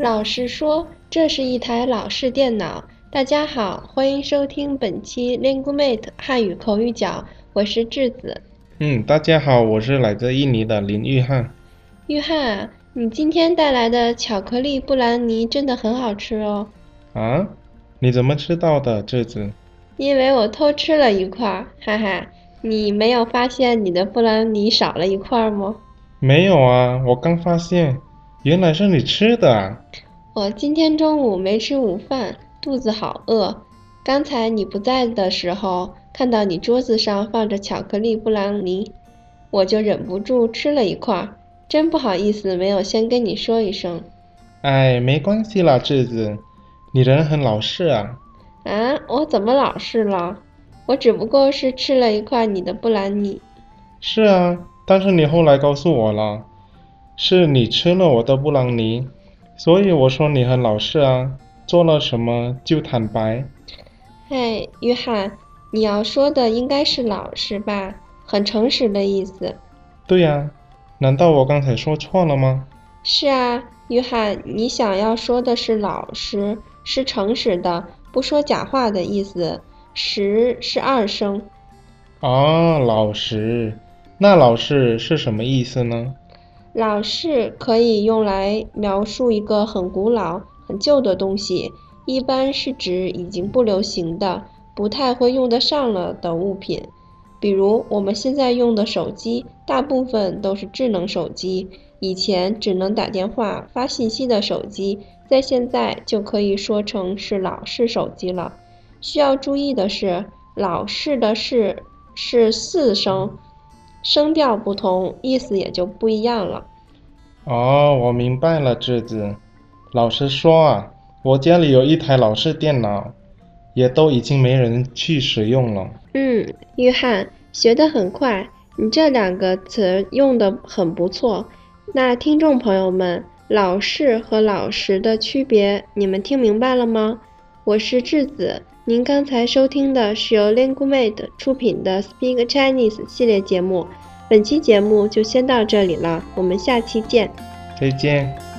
老实说这是一台老式电脑。大家好，欢迎收听本期 Linguemate 汉语口语角，我是智子。嗯，大家好，我是来自印尼的林玉翰。玉翰，你今天带来的巧克力布兰妮真的很好吃哦。啊？你怎么知道的，智子？因为我偷吃了一块，哈哈。你没有发现你的布兰妮少了一块吗？没有啊，我刚发现，原来是你吃的啊。我今天中午没吃午饭。肚子好饿，刚才你不在的时候，看到你桌子上放着巧克力布朗尼，我就忍不住吃了一块，真不好意思，没有先跟你说一声。哎，没关系啦，智子，你人很老实啊。啊，我怎么老实了？我只不过是吃了一块你的布兰妮。是啊，但是你后来告诉我了，是你吃了我的布朗尼，所以我说你很老实啊。做了什么就坦白。嘿，约翰，你要说的应该是老实吧？很诚实的意思。对呀，难道我刚才说错了吗？是啊，约翰，你想要说的是老实，是诚实的，不说假话的意思。实是二声。啊，老实，那老实是什么意思呢？老式可以用来描述一个很古老。很旧的东西，一般是指已经不流行的、不太会用得上了的物品。比如我们现在用的手机，大部分都是智能手机。以前只能打电话、发信息的手机，在现在就可以说成是老式手机了。需要注意的是，老式的“式”是四声，声调不同，意思也就不一样了。哦，我明白了，智子。老实说啊，我家里有一台老式电脑，也都已经没人去使用了。嗯，约翰学得很快，你这两个词用的很不错。那听众朋友们，老式和老实的区别，你们听明白了吗？我是智子，您刚才收听的是由 Linguemate 出品的 Speak Chinese 系列节目。本期节目就先到这里了，我们下期见。再见。